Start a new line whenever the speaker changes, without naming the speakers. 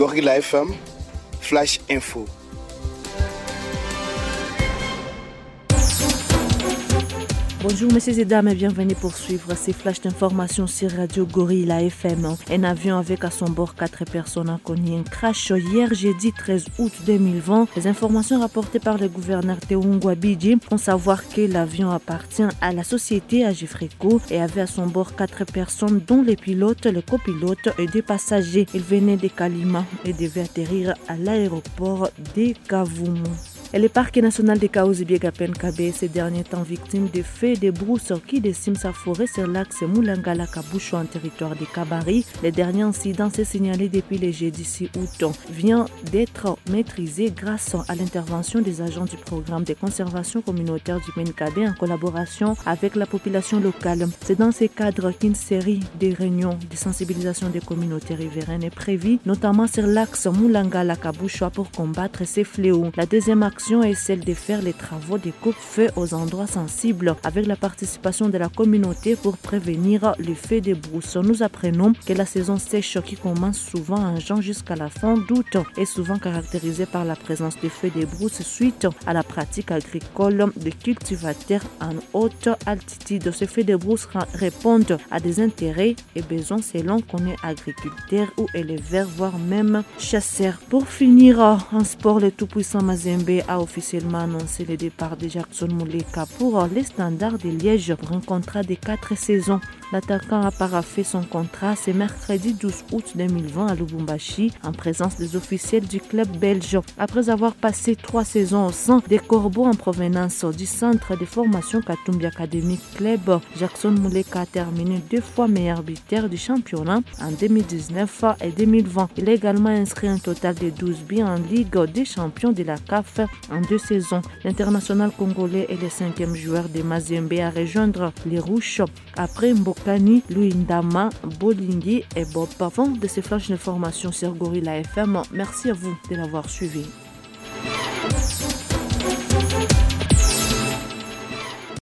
Gorilla FM, Flash Info.
Bonjour messieurs et dames et bienvenue pour suivre ces flashs d'informations sur Radio Gorilla FM. Un avion avec à son bord quatre personnes a connu un crash hier jeudi 13 août 2020. Les informations rapportées par le gouverneur Teungwa Biji font savoir que l'avion appartient à la société Agifreco et avait à son bord quatre personnes dont les pilotes, le copilote et des passagers. Il venait de Kalima et devait atterrir à l'aéroport de Kavumu. Et le parc national de Kaouzi-Biegapen KB ces derniers temps victime des feux de brousse qui déciment sa forêt sur l'axe Moulangala Kaboucho en territoire de Kabari. Le dernier incident s'est signalé depuis le jeudi 6 août vient d'être maîtrisé grâce à l'intervention des agents du programme de conservation communautaire du Menkabé en collaboration avec la population locale. C'est dans ce cadre qu'une série de réunions de sensibilisation des communautés riveraines est prévue, notamment sur l'axe Moulangala Kaboucho pour combattre ces fléaux. La deuxième est celle de faire les travaux de coupe-feu aux endroits sensibles avec la participation de la communauté pour prévenir les feux de brousse. Nous apprenons que la saison sèche qui commence souvent en juin jusqu'à la fin d'août est souvent caractérisée par la présence de feux de brousse suite à la pratique agricole de cultivateurs en haute altitude. Ces feux de brousse répondent à des intérêts et besoins selon qu'on est agriculteur ou éleveur, voire même chasseur. Pour finir, en sport, le tout-puissant Mazembe a officiellement annoncé le départ de Jackson Mouleka pour les standards de Liège pour un contrat de 4 saisons. L'attaquant a paraffé son contrat ce mercredi 12 août 2020 à Lubumbashi en présence des officiels du club belge. Après avoir passé trois saisons au sein des Corbeaux en provenance du centre de formation Katumbi Academic Club, Jackson Mouleka a terminé deux fois meilleur buteur du championnat en 2019 et 2020. Il a également inscrit un total de 12 buts en Ligue des champions de la CAF en deux saisons. L'international congolais est le cinquième joueur de Mazembe à rejoindre les Rouges après Mbokani, Luindama, Bolingi et Bob. Avant de ces flashs d'informations sur Gorilla FM, merci à vous de l'avoir suivi.